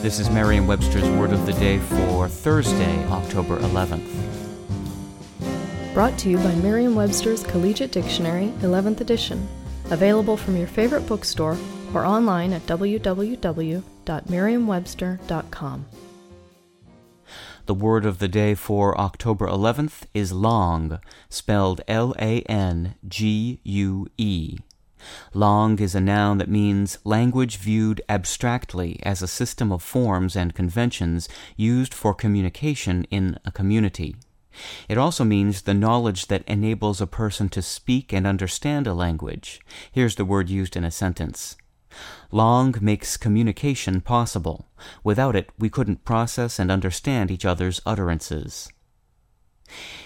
This is Merriam Webster's Word of the Day for Thursday, October 11th. Brought to you by Merriam Webster's Collegiate Dictionary, 11th edition. Available from your favorite bookstore or online at www.merriam-webster.com. The word of the day for October 11th is langue, spelled L A N G U E. Langue is a noun that means language viewed abstractly as a system of forms and conventions used for communication in a community. It also means the knowledge that enables a person to speak and understand a language. Here's the word used in a sentence. Langue makes communication possible. Without it, we couldn't process and understand each other's utterances.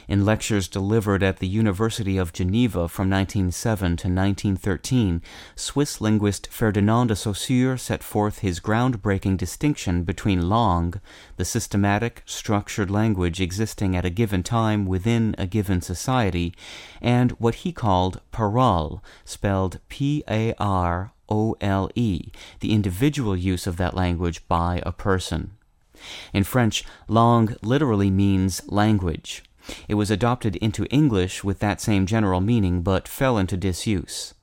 In lectures delivered at the University of Geneva from 1907 to 1913, Swiss linguist Ferdinand de Saussure set forth his groundbreaking distinction between langue, the systematic, structured language existing at a given time within a given society, and what he called parole, spelled P A R O L E, the individual use of that language by a person. In French, langue literally means language. It was adopted into English with that same general meaning, but fell into disuse.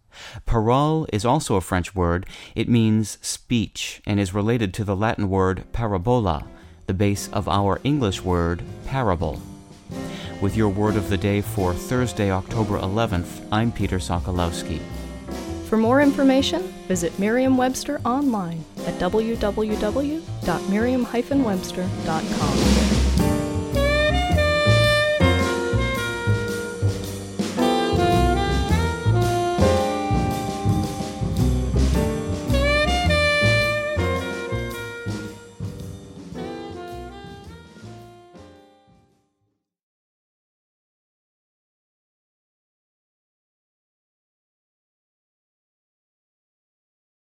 Parole is also a French word. It means speech and is related to the Latin word parabola, the base of our English word parable. With your word of the day for Thursday, October 11th, I'm Peter Sokolowski. For more information, visit Merriam Webster online at www.merriam-webster.com.